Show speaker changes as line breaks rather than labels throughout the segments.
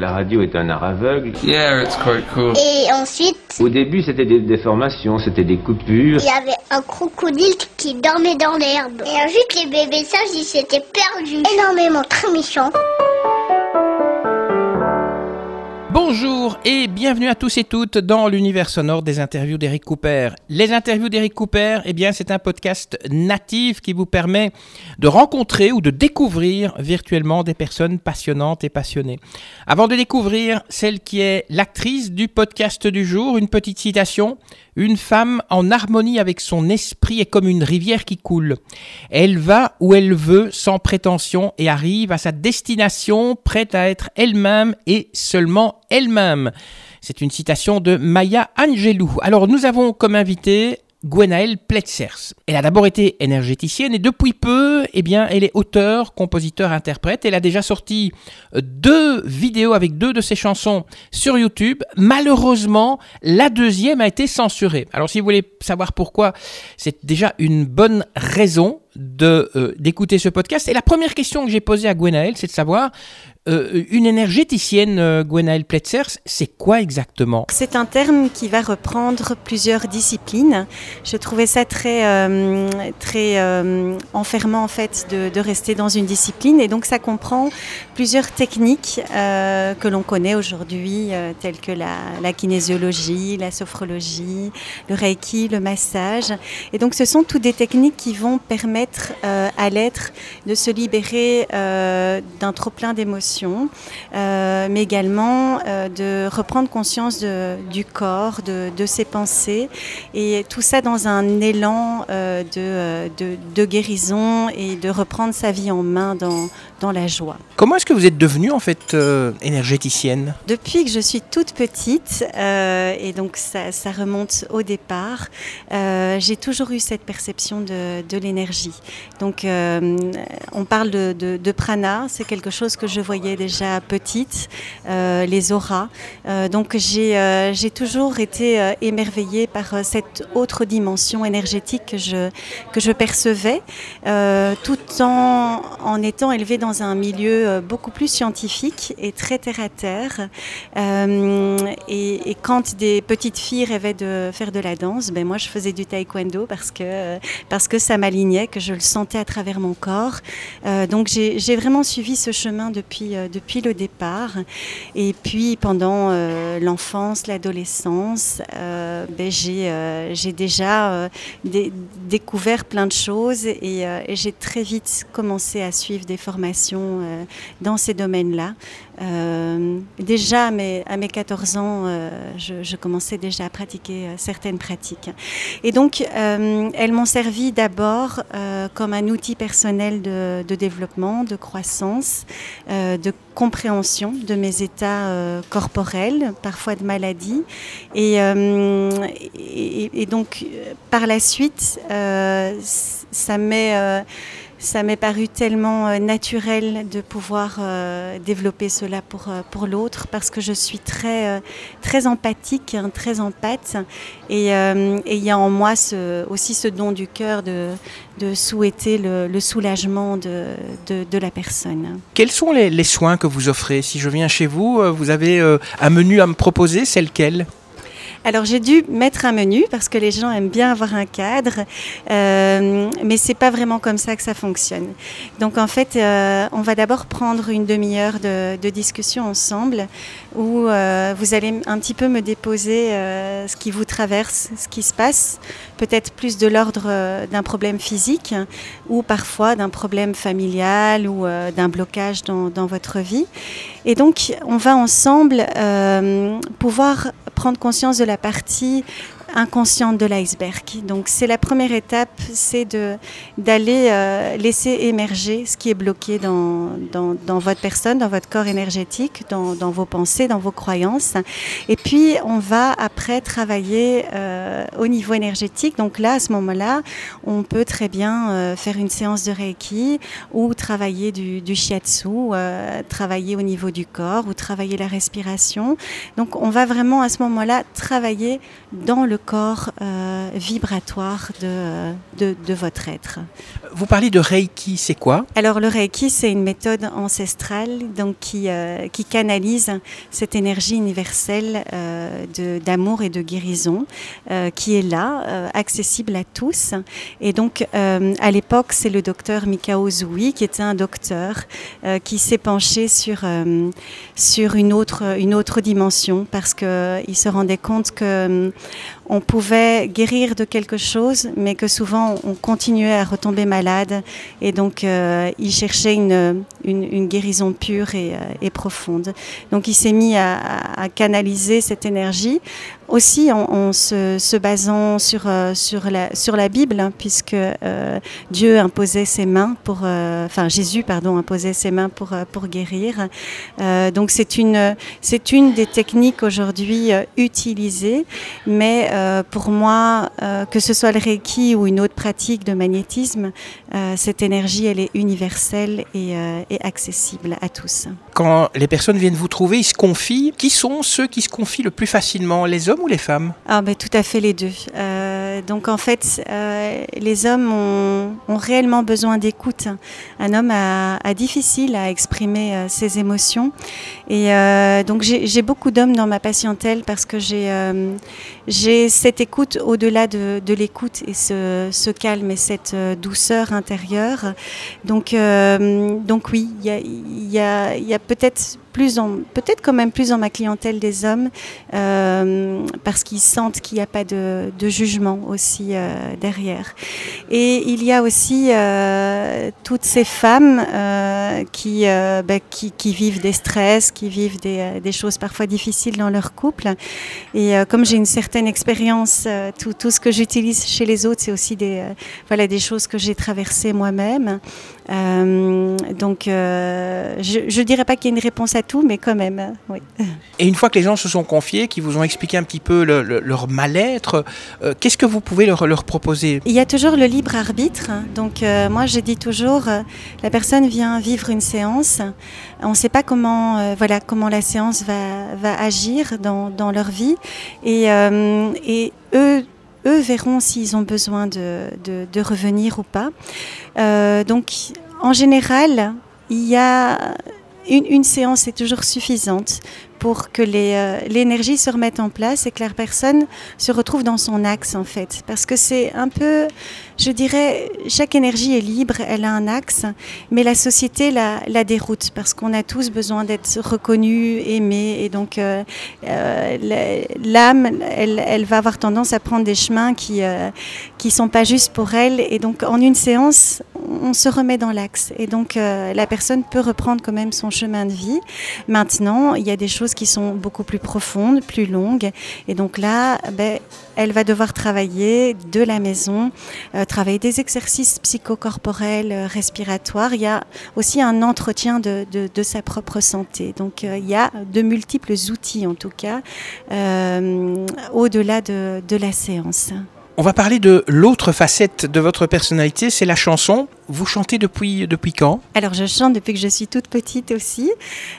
La radio est un art aveugle.
Yeah, it's quite cool.
Et ensuite,
Au début, c'était des déformations, c'était des coupures.
il y avait un crocodile qui dormait dans l'herbe. Et ensuite, les bébés sages, ils s'étaient perdus. Énormément, très méchants.
Bonjour et bienvenue à tous et toutes dans l'univers sonore des interviews d'Eric Cooper. Les interviews d'Eric Cooper, eh bien, c'est un podcast natif qui vous permet de rencontrer ou de découvrir virtuellement des personnes passionnantes et passionnées. Avant de découvrir celle qui est l'actrice du podcast du jour, une petite citation. Une femme en harmonie avec son esprit est comme une rivière qui coule. Elle va où elle veut sans prétention et arrive à sa destination prête à être elle-même et seulement elle-même. C'est une citation de Maya Angelou. Alors nous avons comme invité Gwenaëlle Pletzers. Elle a d'abord été énergéticienne et depuis peu, eh bien, elle est auteur, compositeur, interprète. Elle a déjà sorti deux vidéos avec deux de ses chansons sur YouTube. Malheureusement, la deuxième a été censurée. Alors si vous voulez savoir pourquoi, c'est déjà une bonne raison euh, d'écouter ce podcast. Et la première question que j'ai posée à Gwenaëlle, c'est de savoir euh, une énergéticienne, euh, Gwenaëlle Pletzers, c'est quoi exactement?
C'est un terme qui va reprendre plusieurs disciplines. Je trouvais ça très, euh, très euh, enfermant en fait de, rester dans une discipline et donc ça comprend plusieurs techniques que l'on connaît aujourd'hui telles que la, la kinésiologie, la sophrologie, le reiki, le massage. Et donc ce sont toutes des techniques qui vont permettre à l'être de se libérer d'un trop plein d'émotions, euh, mais également euh, de reprendre conscience de- du corps, de, de ses pensées, et tout ça dans un élan euh, de, guérison et de reprendre sa vie en main dans, dans la joie.
Comment est-ce que vous êtes devenue en fait énergéticienne?
Depuis que je suis toute petite, et donc ça, ça remonte au départ, j'ai toujours eu cette perception de, l'énergie. Donc on parle de prana, c'est quelque chose que je voyais déjà petite, euh, les auras. Euh, donc j'ai euh, j'ai toujours été émerveillée par cette autre dimension énergétique que je, que je percevais, tout en, en étant élevée dans un milieu beaucoup plus scientifique et très terre à terre. Euh, et, quand des petites filles rêvaient de faire de la danse, ben moi je faisais du taekwondo parce que, parce que ça m'alignait, que je le sentais à travers mon corps. Euh, donc j'ai vraiment suivi ce chemin depuis, depuis le départ. Et puis pendant euh, l'enfance, l'adolescence, euh, ben, j'ai euh, déjà euh, dé- découvert plein de choses et, euh, j'ai très vite commencé à suivre des formations euh, dans ces domaines-là. Euh, déjà à mes, à mes 14 ans, euh, je, commençais déjà à pratiquer euh, certaines pratiques. Et donc, elles m'ont servi d'abord comme un outil personnel de, développement, de croissance, de compréhension de mes états corporels, parfois de maladie. Et, et, donc, par la suite, ça m'est... ça m'est paru tellement euh, naturel de pouvoir euh, développer cela pour, euh, pour l'autre parce que je suis très, très empathique, hein, très empathe. Et il y a en moi aussi ce don du cœur de, souhaiter le, soulagement de, de, la personne.
Quels sont les, les soins que vous offrez? Si je viens chez vous, vous avez un menu à me proposer, c'est lequel
Alors j'ai dû mettre un menu parce que les gens aiment bien avoir un cadre, euh, mais c'est pas vraiment comme ça que ça fonctionne. Donc en fait, euh, on va d'abord prendre une demi-heure de, discussion ensemble où euh, vous allez un petit peu me déposer euh, ce qui vous traverse, ce qui se passe, peut-être plus de l'ordre d'un problème physique ou parfois d'un problème familial ou d'un blocage dans, votre vie. Et donc, on va ensemble pouvoir prendre conscience de la partie inconsciente de l'iceberg. Donc, c'est la première étape, c'est d'aller euh, laisser émerger ce qui est bloqué dans, dans, dans votre personne, dans votre corps énergétique, dans, dans vos pensées, dans vos croyances. Et puis, on va après travailler euh, au niveau énergétique. Donc là, à ce moment-là, on peut très bien euh, faire une séance de Reiki ou travailler du, du shiatsu, euh, travailler au niveau du corps ou travailler la respiration. Donc on va vraiment à ce moment-là travailler dans le le corps vibratoire de, de, de, votre être.
Vous parlez de Reiki, c'est quoi?
Alors le Reiki, c'est une méthode ancestrale donc, qui, qui canalise cette énergie universelle d'amour et de guérison qui est là, accessible à tous. Et donc à l'époque, c'est le docteur Mikao Zui qui était un docteur qui s'est penché sur, sur une, autre, une autre dimension parce qu'il se rendait compte que on pouvait guérir de quelque chose, mais que souvent on continuait à retomber malade. Et donc, euh, il cherchait une, une, guérison pure et, euh, et, profonde. Donc, il s'est mis à, canaliser cette énergie, aussi en, se, basant sur, euh, sur, la, sur la Bible, hein, puisque euh, Dieu imposait ses mains pour, enfin Jésus, pardon, imposait ses mains pour, pour guérir. donc, c'est une, c'est une des techniques aujourd'hui utilisées, mais euh, pour moi, euh, que ce soit le Reiki ou une autre pratique de magnétisme, euh, cette énergie, elle est universelle et, accessible à tous.
Quand les personnes viennent vous trouver, ils se confient. Qui sont ceux qui se confient le plus facilement, les hommes ou les femmes?
Ah, ben, Tout à fait les deux. donc en fait, les hommes ont, réellement besoin d'écoute. Un homme a, difficile à exprimer ses émotions. Et donc j'ai beaucoup d'hommes dans ma patientèle parce que j'ai cette écoute au-delà de, de l'écoute et ce, ce, calme et cette euh, douceur intérieure. Donc, euh, donc oui, il y a, y a peut-être peut-être quand même plus dans ma clientèle des hommes, euh, parce qu'ils sentent qu'il n'y a pas de, jugement aussi euh, derrière. Et il y a aussi euh, toutes ces femmes qui, bah, qui, qui, vivent des stress, qui vivent des, choses parfois difficiles dans leur couple. Et comme j'ai une certaine expérience, tout, tout, ce que j'utilise chez les autres, c'est aussi des, voilà, des choses que j'ai traversées moi-même. Donc, je ne dirais pas qu'il y a une réponse à tout, mais quand même, oui.
Et une fois que les gens se sont confiés, qui vous ont expliqué un petit peu le, le, leur mal-être, euh, qu'est-ce que vous pouvez leur, leur, proposer?
Il y a toujours le libre arbitre. Donc euh, moi, je dis toujours, euh, la personne vient vivre une séance. On ne sait pas comment, euh, voilà, comment la séance va, va agir dans, dans, leur vie. Et, euh, et eux, eux verront s'ils ont besoin de, revenir ou pas. Euh, donc, en général, il y a une, séance est toujours suffisante pour que l'énergie euh, se remette en place et que la personne se retrouve dans son axe en fait. Parce que c'est un peu, je dirais, chaque énergie est libre, elle a un axe, mais la société la, la déroute parce qu'on a tous besoin d'être reconnus, aimés et donc euh, euh, l'âme, elle, elle, va avoir tendance à prendre des chemins qui qui sont pas justes pour elle et donc en une séance, on se remet dans l'axe et donc la personne peut reprendre quand même son chemin de vie. Maintenant, il y a des choses qui sont beaucoup plus profondes, plus longues. Et donc là, ben, elle va devoir travailler de la maison, euh, travailler des exercices psychocorporels, euh, respiratoires. Il y a aussi un entretien de, sa propre santé. Donc euh, il y a de multiples outils, en tout cas, au-delà de, de la séance.
On va parler de l'autre facette de votre personnalité, c'est la chanson. Vous chantez depuis, depuis quand?
Alors je chante depuis que je suis toute petite aussi,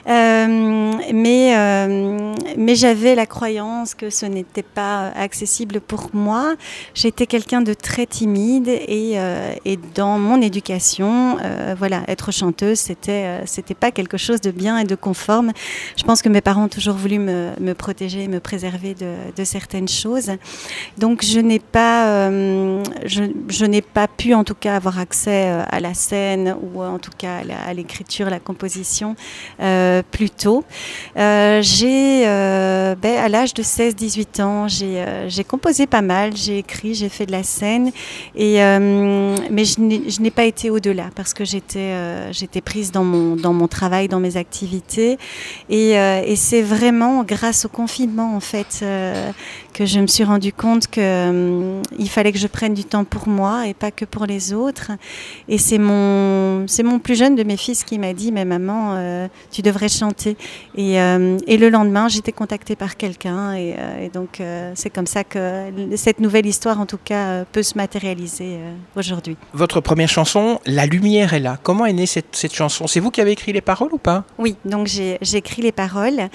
euh, mais, euh, mais j'avais la croyance que ce n'était pas accessible pour moi. J'étais quelqu'un de très timide et, euh, et dans mon éducation, voilà, être chanteuse, c'était c'était pas quelque chose de bien et de conforme. Je pense que mes parents ont toujours voulu me, me protéger, me préserver de, certaines choses. Donc je n'ai pas, je n'ai pas pu en tout cas avoir accès à la scène ou en tout cas à l'écriture, la composition euh. Euh, j'ai, euh, ben, à l'âge de 16-18 ans, j'ai euh, composé pas mal, j'ai écrit, j'ai fait de la scène, et, euh, mais je n'ai pas été au-delà parce que j'étais euh, j'étais prise dans mon, dans mon travail, dans mes activités. Et, c'est vraiment grâce au confinement en fait que je me suis rendu compte qu'il fallait que je prenne du temps pour moi et pas que pour les autres. Et c'est mon, c'est mon plus jeune de mes fils qui m'a dit, mais maman, euh, tu devrais chanter. Et, euh, et le lendemain, j'étais contactée par quelqu'un. Et, euh, et donc, c'est comme ça que cette nouvelle histoire, en tout cas, peut se matérialiser aujourd'hui.
Votre première chanson, La lumière est là. Comment est née cette, cette chanson? C'est vous qui avez écrit les paroles ou pas?
Oui, donc j'ai écrit les paroles.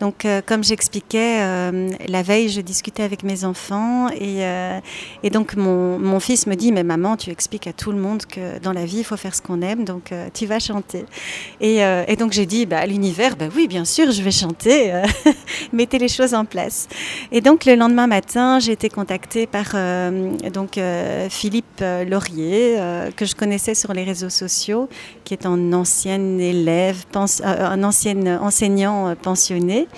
Donc, comme j'expliquais, la veille, je discutais avec mes enfants et, et donc mon, mon fils me dit Mais maman, tu expliques à tout le monde que dans la vie, il faut faire ce qu'on aime, donc euh, tu vas chanter. Et, euh, et donc j'ai dit bah, À l'univers, bah oui, bien sûr, je vais chanter. euh, Mettez les choses en place. Et donc, le lendemain matin, j'ai été contactée par donc, Philippe Laurier, que je connaissais sur les réseaux sociaux, qui est un ancien élève, un ancien enseignant pensionné.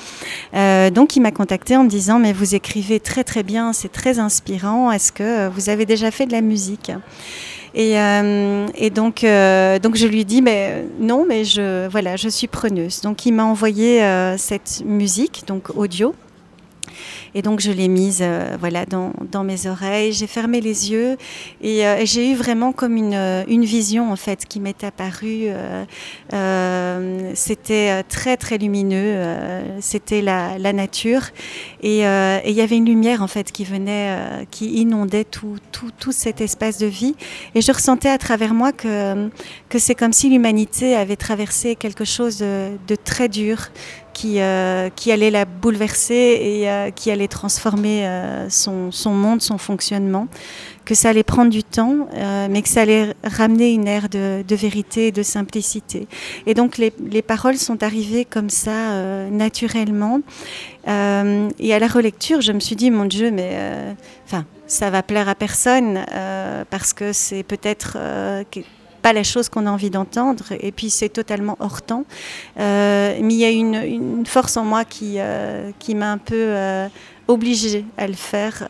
Donc, il m'a contacté en me disant Mais vous écrivez très très bien, c'est très inspirant. Est-ce que vous avez déjà fait de la musique? Et, euh, et donc, euh, donc je lui dis mais euh, non, mais je voilà, je suis preneuse. Donc il m'a envoyé euh, cette musique, donc audio. Et donc je l'ai mise euh, voilà, dans, dans mes oreilles, j'ai fermé les yeux et, euh, j'ai eu vraiment comme une, euh, une vision en fait qui m'est apparue. c'était très très lumineux, c'était la, la nature et il y avait une lumière en fait qui venait, qui inondait tout, tout, tout cet espace de vie et je ressentais à travers moi que, que c'est comme si l'humanité avait traversé quelque chose de très dur qui, euh, qui allait la bouleverser et euh, qui allait transformer euh, son, monde, son fonctionnement, que ça allait prendre du temps, mais que ça allait ramener une ère de, vérité et de simplicité. Et donc les, les paroles sont arrivées comme ça, naturellement. Et à la relecture, je me suis dit, mon Dieu, mais enfin, ça va plaire à personne parce que c'est peut-être pas la chose qu'on a envie d'entendre et puis c'est totalement hors temps. Euh, mais il y a une, force en moi qui, euh, qui m'a un peu euh, obligée à le faire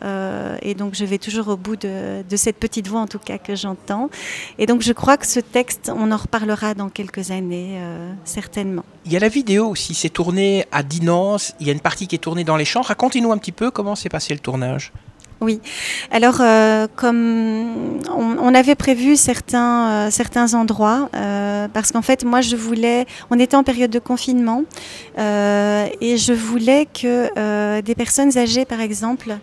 et donc je vais toujours au bout de, cette petite voix en tout cas que j'entends. Et donc je crois que ce texte, on en reparlera dans quelques années, certainement.
Il y a la vidéo aussi, c'est tourné à Dinance, il y a une partie qui est tournée dans les champs. Racontez-nous un petit peu comment s'est passé le tournage.
Oui. Alors, euh, comme on, avait prévu certains, euh, certains endroits, euh, parce qu'en fait, moi, je voulais, on était en période de confinement, et je voulais que des personnes âgées, par exemple,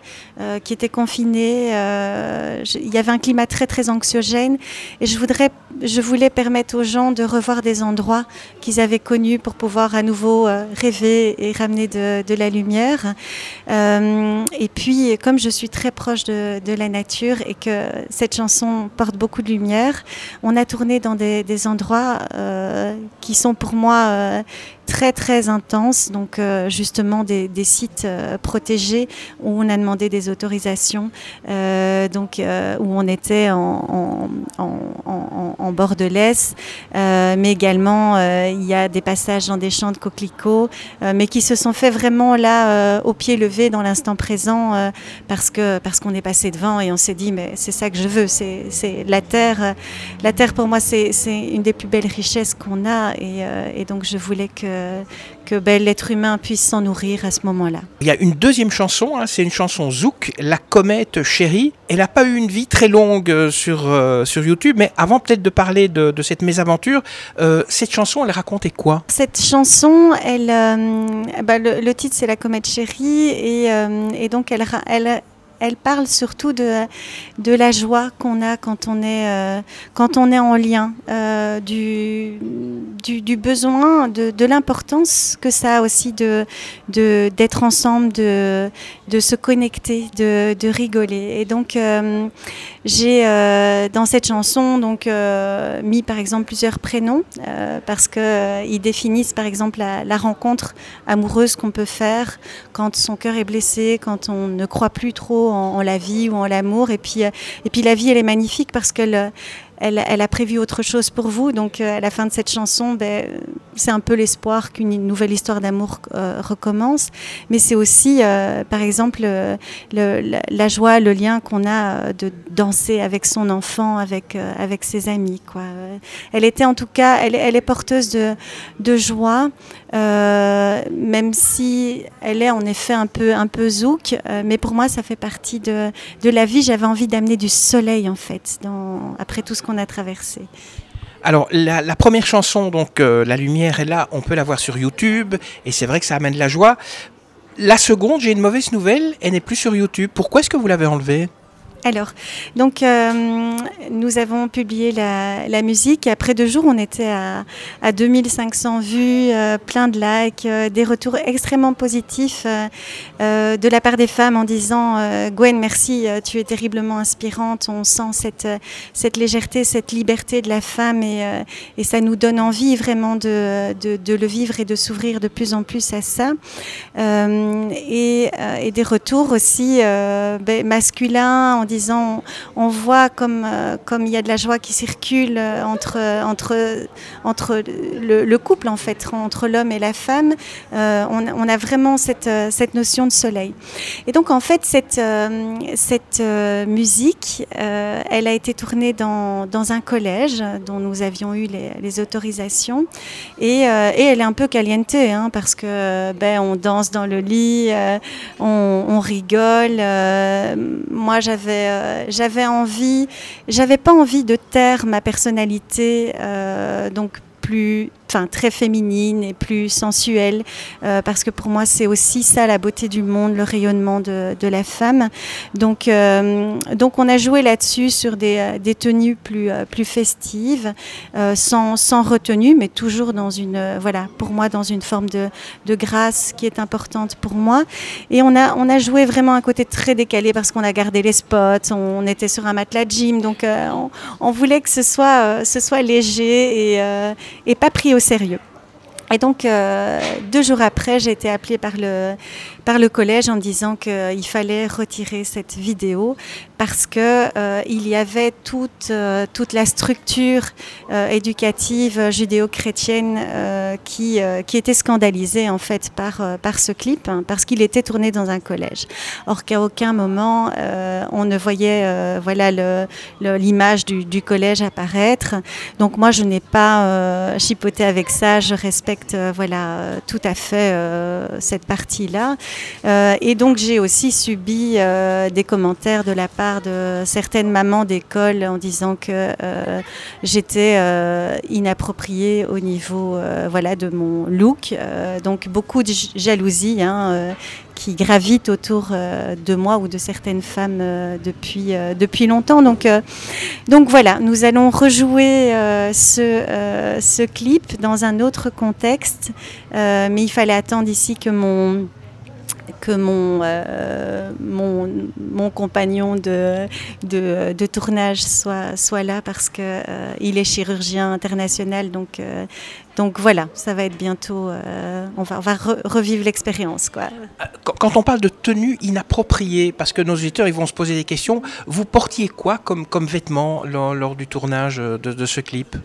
qui étaient confinées, il y avait un climat très, très anxiogène, et je, voudrais, je voulais permettre aux gens de revoir des endroits qu'ils avaient connus pour pouvoir à nouveau euh, rêver et ramener de, la lumière. Euh, et puis, comme je suis très proche de, la nature et que cette chanson porte beaucoup de lumière, on a tourné dans des, endroits euh, qui sont pour moi très très intenses, donc euh, justement des, sites euh, protégés où on a demandé des autorisations, euh, donc où on était en, en, en, bord de l'Est, mais également il y a des passages dans des champs de coquelicots, mais qui se sont faits vraiment là au pied levé dans l'instant présent parce que parce qu'on est passé devant et on s'est dit mais c'est ça que je veux, c'est la terre, la terre pour moi c'est une des plus belles richesses qu'on a. Et donc je voulais que que ben, l'être humain puisse s'en nourrir à ce moment-là.
Il y a une deuxième chanson, hein, c'est une chanson Zouk, La comète chérie. Elle n'a pas eu une vie très longue euh, sur, euh, sur YouTube, mais avant peut-être de parler de, de cette mésaventure, euh, cette chanson, elle racontait quoi?
Cette chanson, elle, euh, bah, le, le titre c'est La comète chérie et, euh, et donc elle, elle, elle parle surtout de, de la joie qu'on a quand on est, euh, quand on est en lien, euh, du, du, du besoin, de, de l'importance que ça a aussi de, d'être ensemble, de, de se connecter, de, de rigoler. Et donc euh, j'ai euh, dans cette chanson donc euh, mis par exemple plusieurs prénoms euh, parce que euh, ils définissent par exemple la, rencontre amoureuse qu'on peut faire quand son cœur est blessé, quand on ne croit plus trop en, la vie ou en l'amour. Et puis euh, et puis la vie elle est magnifique parce qu'elle elle, elle a prévu autre chose pour vous. Donc euh, à la fin de cette chanson, ben, c'est un peu l'espoir qu'une nouvelle histoire d'amour recommence. Mais c'est aussi, euh, par exemple, le, la, la joie, le lien qu'on a de avec son enfant, avec, euh, avec ses amis. Quoi. Elle était en tout cas, elle, elle est porteuse de, de joie, euh, même si elle est en effet un peu, un peu zouk. euh, mais pour moi, ça fait partie de, de la vie. J'avais envie d'amener du soleil, en fait, après tout ce qu'on a traversées.
Alors, la, première chanson, donc La lumière est là, on peut la voir sur YouTube, et c'est vrai que ça amène de la joie. La seconde, j'ai une mauvaise nouvelle, elle n'est plus sur YouTube. Pourquoi est-ce que vous l'avez enlevée?
Alors, donc, euh, nous avons publié la, musique. après deux jours, on était à, à 2500 vues, euh, plein de likes, euh, des retours extrêmement positifs de la part des femmes en disant Gwen, merci, tu es terriblement inspirante. On sent cette, cette légèreté, cette liberté de la femme et, et ça nous donne envie vraiment de, de, le vivre et de s'ouvrir de plus en plus à ça. Et, et, des retours aussi ben, masculins en disant, on, voit comme euh, comme il y a de la joie qui circule euh, entre entre entre le, couple en fait, entre l'homme et la femme. Euh, on, a vraiment cette cette notion de soleil. Et donc en fait cette cette musique, elle a été tournée dans dans un collège dont nous avions eu les, autorisations et, et elle est un peu caliente hein, parce que ben on danse dans le lit, on, on rigole. moi j'avais euh, j'avais envie, j'avais pas envie de taire ma personnalité, euh, donc plus très féminine et plus sensuelle, euh, parce que pour moi c'est aussi ça la beauté du monde, le rayonnement de, la femme. Donc, euh, donc on a joué là-dessus sur des, euh, tenues plus, plus festives, sans, sans, retenue, mais toujours dans une, voilà, pour moi dans une forme de, grâce qui est importante pour moi. Et on a, on a joué vraiment un côté très décalé parce qu'on a gardé les spots, on était sur un matelas gym, donc on, on, voulait que ce soit, ce soit léger et, et pas pris au sérieux. Et donc, euh, deux jours après, j'ai été appelée par le, par le collège en disant qu'il fallait retirer cette vidéo parce que euh, il y avait toute, euh, toute la structure éducative judéo-chrétienne qui, qui était scandalisée en fait par, par ce clip hein, parce qu'il était tourné dans un collège. Or qu'à aucun moment on ne voyait voilà l'image du, du, collège apparaître. Donc moi, je n'ai pas chipoté avec ça. Je respecte euh, voilà, euh, tout à fait euh, cette partie-là. et donc j'ai aussi subi des commentaires de la part de certaines mamans d'école en disant que j'étais inappropriée au niveau voilà, de mon look. donc beaucoup de jalousie hein, qui gravitent autour euh, de moi ou de certaines femmes euh, depuis, euh, depuis longtemps. Donc, donc voilà, nous allons rejouer ce, ce clip dans un autre contexte, mais il fallait attendre ici que mon que mon, mon, mon, compagnon de, de, tournage soit, soit là parce qu'il il est chirurgien international. Donc, donc voilà, ça va être bientôt. Euh, on va, on va revivre l'expérience. Quoi.
Euh, quand, on parle de tenue inappropriée, parce que nos auditeurs ils vont se poser des questions, vous portiez quoi comme, comme vêtements lors, du tournage de ce clip?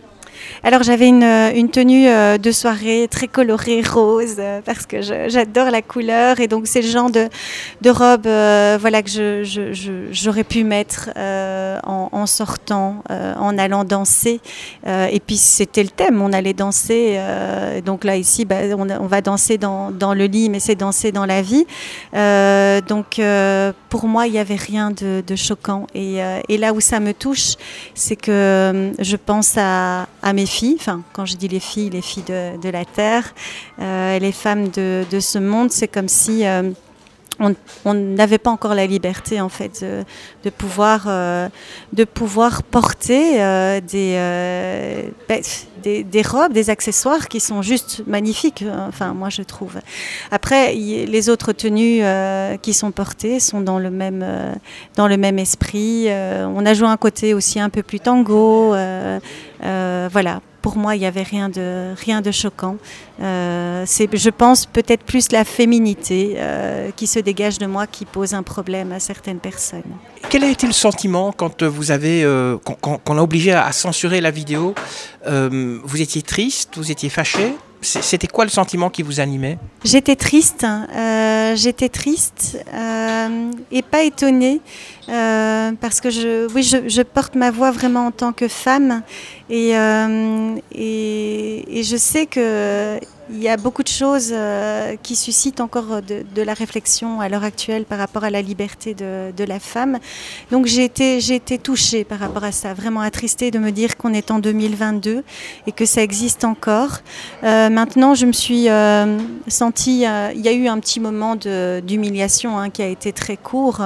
Alors j'avais une, euh, tenue euh, de soirée très colorée rose euh, parce que j'adore la couleur et donc c'est le genre de, robe voilà que j'aurais pu mettre en, sortant, en allant danser. et puis c'était le thème, on allait danser. donc là ici, bah, on, va danser dans, le lit, mais c'est danser dans la vie. donc pour moi, il n'y avait rien de, choquant. Et, là où ça me touche, c'est que je pense à mes filles, enfin quand je dis les filles, les filles de, la Terre, euh, les femmes de, ce monde, c'est comme si euh, on n'avait pas encore la liberté en fait de, pouvoir euh, de pouvoir porter ben, des, des, robes, des accessoires qui sont juste magnifiques. Enfin moi je trouve. Après les autres tenues qui sont portées sont dans le même dans le même esprit. on a joué un côté aussi un peu plus tango. Euh, voilà, pour moi, il n'y avait rien de, rien de choquant. Euh, c'est, je pense, peut-être plus la féminité euh, qui se dégage de moi qui pose un problème à certaines personnes.
Quel a été le sentiment quand vous avez, quand, on a obligé à censurer la vidéo Vous étiez triste Vous étiez fâché? C'était quoi le sentiment qui vous animait?
J'étais triste, euh, j'étais triste euh, et pas étonnée euh, parce que je, oui, je, porte ma voix vraiment en tant que femme et, et je sais que il y a beaucoup de choses euh, qui suscitent encore de, la réflexion à l'heure actuelle par rapport à la liberté de, la femme. Donc j'ai été, touchée par rapport à ça, vraiment attristée de me dire qu'on est en 2022 et que ça existe encore. Euh, maintenant, je me suis euh, sentie, il y a eu un petit moment d'humiliation hein, qui a été très court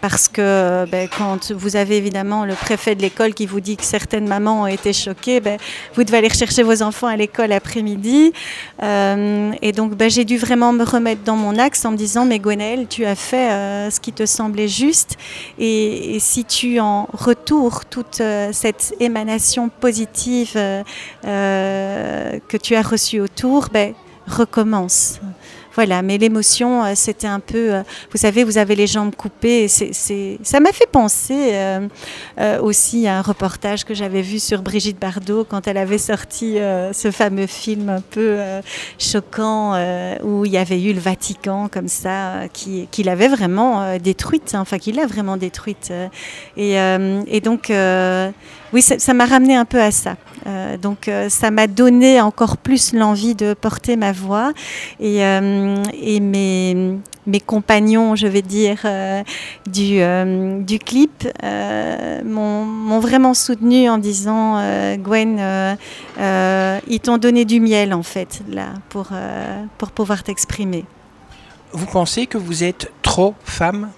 parce que ben, quand vous avez évidemment le préfet de l'école qui vous dit que certaines mamans ont été choquées, ben, vous devez aller rechercher vos enfants à l'école l'après-midi. Euh, et donc, ben, j'ai dû vraiment me remettre dans mon axe en me disant, mais Gwenaëlle, tu as fait euh, ce qui te semblait juste. Et, si tu en retour toute euh, cette émanation positive que tu as reçue autour, ben, recommence. Voilà, mais l'émotion, euh, c'était un peu, euh, vous savez, vous avez les jambes coupées. Ça m'a fait penser euh, aussi à un reportage que j'avais vu sur Brigitte Bardot quand elle avait sorti ce fameux film un peu choquant où il y avait eu le Vatican comme ça, qui, l'avait vraiment détruite, hein, enfin qui l'a vraiment détruite. Et donc, oui, ça m'a ramené un peu à ça. Euh, donc euh, ça m'a donné encore plus l'envie de porter ma voix et, euh, mes, compagnons, je vais dire, du, du, clip m'ont vraiment soutenu en disant Gwen, ils t'ont donné du miel en fait là pour, pour pouvoir t'exprimer.
Vous pensez que vous êtes trop femme?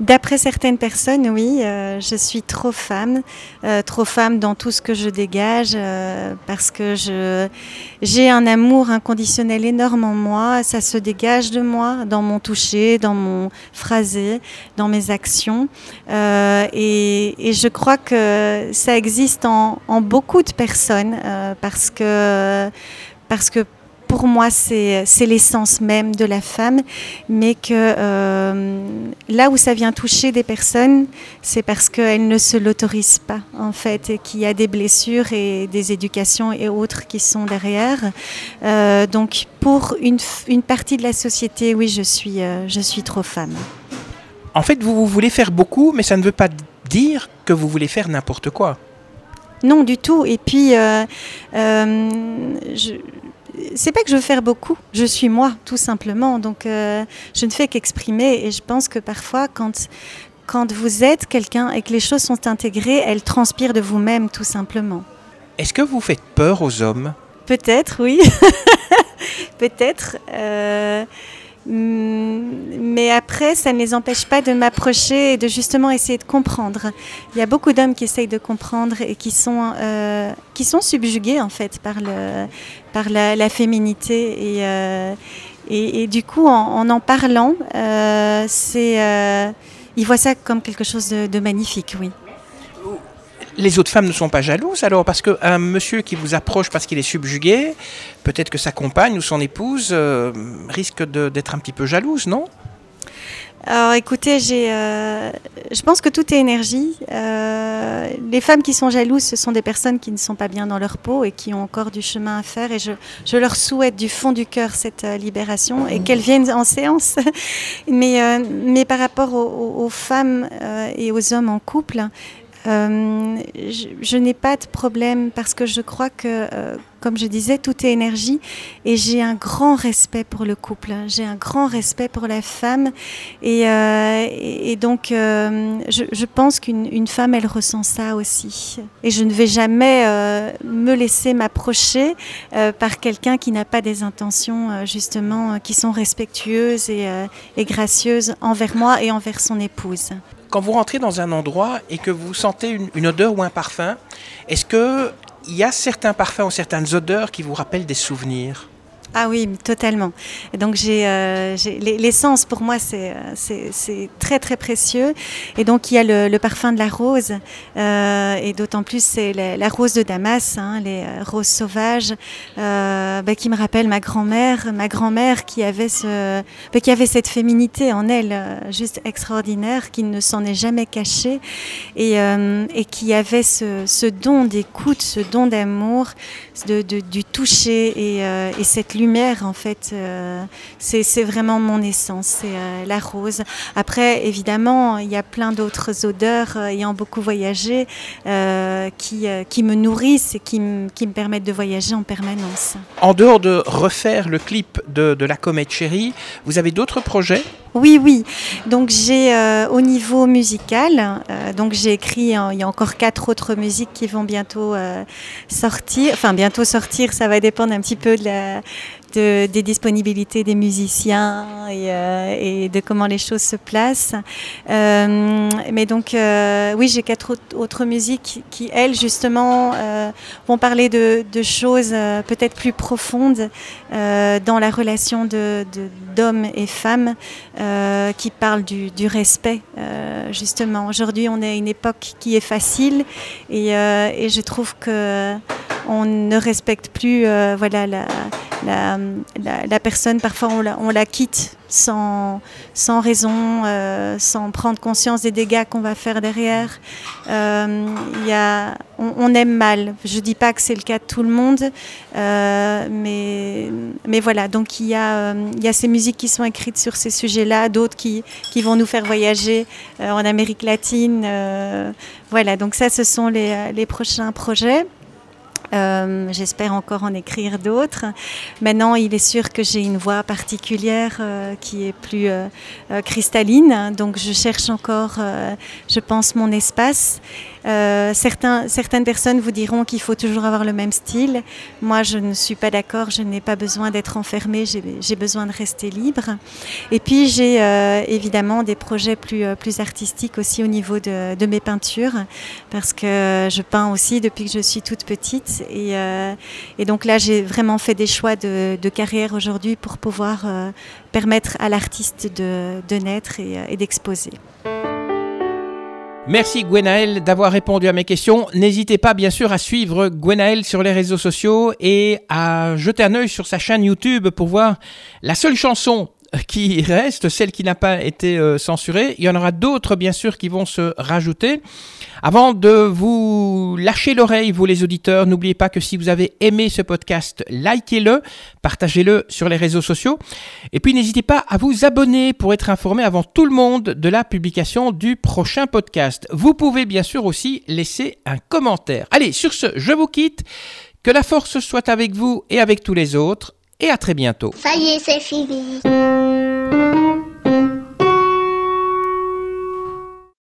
D'après certaines personnes, oui, euh, je suis trop femme, euh, trop femme dans tout ce que je dégage, euh, parce que je, j'ai un amour inconditionnel énorme en moi, ça se dégage de moi, dans mon toucher, dans mon phrasé, dans mes actions. Et, je crois que ça existe en, en beaucoup de personnes, parce que parce que pour moi, c'est l'essence même de la femme, mais que euh, là où ça vient toucher des personnes, c'est parce qu'elles ne se l'autorisent pas, en fait, et qu'il y a des blessures et des éducations et autres qui sont derrière. Euh, donc, pour une, une, partie de la société, oui, je suis, euh, je suis trop femme.
En fait, vous, vous voulez faire beaucoup, mais ça ne veut pas dire que vous voulez faire n'importe quoi.
Non, du tout. Et puis, euh, je, c'est pas que je veux faire beaucoup, je suis moi, tout simplement. Donc, euh, je ne fais qu'exprimer. Et je pense que parfois, quand, quand vous êtes quelqu'un et que les choses sont intégrées, elles transpirent de vous-même, tout simplement.
Est-ce que vous faites peur aux hommes?
Peut-être, oui. Peut-être. Euh, mais après, ça ne les empêche pas de m'approcher et de justement essayer de comprendre. Il y a beaucoup d'hommes qui essayent de comprendre et qui sont, euh, qui sont subjugués en fait par, le, par la, féminité. Et, euh, et, du coup, en en, parlant, euh, c'est, ils voient ça comme quelque chose de, de magnifique, oui
les autres femmes ne sont pas jalouses alors Parce qu'un monsieur qui vous approche parce qu'il est subjugué, peut-être que sa compagne ou son épouse euh, risque d'être un petit peu jalouse, non?
Alors écoutez, euh, je pense que tout est énergie. Euh, les femmes qui sont jalouses, ce sont des personnes qui ne sont pas bien dans leur peau et qui ont encore du chemin à faire. Et je, leur souhaite du fond du cœur cette libération et qu'elles viennent en séance. mais, mais par rapport aux femmes et aux hommes en couple, euh, je, n'ai pas de problème parce que je crois que, euh, comme je disais, tout est énergie et j'ai un grand respect pour le couple. Hein. J'ai un grand respect pour la femme et, euh, donc je, pense qu'une femme, elle ressent ça aussi. Et je ne vais jamais me laisser m'approcher par quelqu'un qui n'a pas des intentions justement qui sont respectueuses et gracieuses envers moi et envers son épouse.
Quand vous rentrez dans un endroit et que vous sentez une, odeur ou un parfum, est-ce qu'il y a certains parfums ou certaines odeurs qui vous rappellent des souvenirs?
Ah oui, totalement. donc j'ai euh, l'essence pour moi euh, c'est très très précieux. Et donc il y a le, parfum de la rose euh, et d'autant plus c'est la, rose de Damas, hein, les roses sauvages, bah, qui me rappellent ma grand-mère, ma grand-mère qui avait ce, bah, qui avait cette féminité en elle juste extraordinaire, qui ne s'en est jamais cachée et, et qui avait ce, don d'écoute, ce don d'amour, de, du toucher et, et cette lumière en fait. Euh, c'est vraiment mon essence, c'est euh, la rose. Après, évidemment, il y a plein d'autres odeurs ayant beaucoup voyagé qui, me nourrissent et qui, me permettent de voyager en permanence.
En dehors de refaire le clip de la comète chérie, vous avez d'autres projets?
Oui, oui. Donc j'ai au niveau musical, donc j'ai écrit, il y a encore quatre autres musiques qui vont bientôt sortir. Enfin, bientôt sortir, ça va dépendre un petit peu de la, des disponibilités des musiciens euh, et, de comment les choses se placent. Euh, mais donc, euh, oui, j'ai quatre autres, musiques qui, elles, justement, vont parler de, choses peut-être plus profondes dans la relation d'hommes de, et femmes, qui parlent du, respect, justement. Aujourd'hui, on est à une époque qui est facile et, et je trouve que on ne respecte plus voilà, la, personne, parfois on la, quitte sans, raison, euh, sans prendre conscience des dégâts qu'on va faire derrière. Euh, on, aime mal. Je ne dis pas que c'est le cas de tout le monde, euh, mais, voilà, donc il y, a, ces musiques qui sont écrites sur ces sujets-là, d'autres qui, vont nous faire voyager en Amérique latine. voilà, donc ça, ce sont les prochains projets. Euh, j'espère encore en écrire d'autres. Maintenant, il est sûr que j'ai une voix particulière euh, qui est plus euh, cristalline, donc je cherche encore, je pense, mon espace. Euh, certains, certaines personnes vous diront qu'il faut toujours avoir le même style. Moi, je ne suis pas d'accord. Je n'ai pas besoin d'être enfermée. J'ai besoin de rester libre. Et puis, j'ai euh, évidemment des projets plus, euh, plus artistiques aussi au niveau de, mes peintures, parce que je peins aussi depuis que je suis toute petite. Et, donc là, j'ai vraiment fait des choix de, carrière aujourd'hui pour pouvoir permettre à l'artiste de, naître et d'exposer.
Merci Gwenaël d'avoir répondu à mes questions. N'hésitez pas bien sûr à suivre Gwenaël sur les réseaux sociaux et à jeter un œil sur sa chaîne YouTube pour voir la seule chanson qui reste, celle qui n'a pas été euh, censurée. Il y en aura d'autres, bien sûr, qui vont se rajouter. Avant de vous lâcher l'oreille, vous les auditeurs, n'oubliez pas que si vous avez aimé ce podcast, likez-le, partagez-le sur les réseaux sociaux. Et puis n'hésitez pas à vous abonner pour être informé avant tout le monde de la publication du prochain podcast. Vous pouvez bien sûr aussi laisser un commentaire. Allez, sur ce, je vous quitte. Que la force soit avec vous et avec tous les autres. Et à très bientôt.
Ça y est, c'est fini. thank you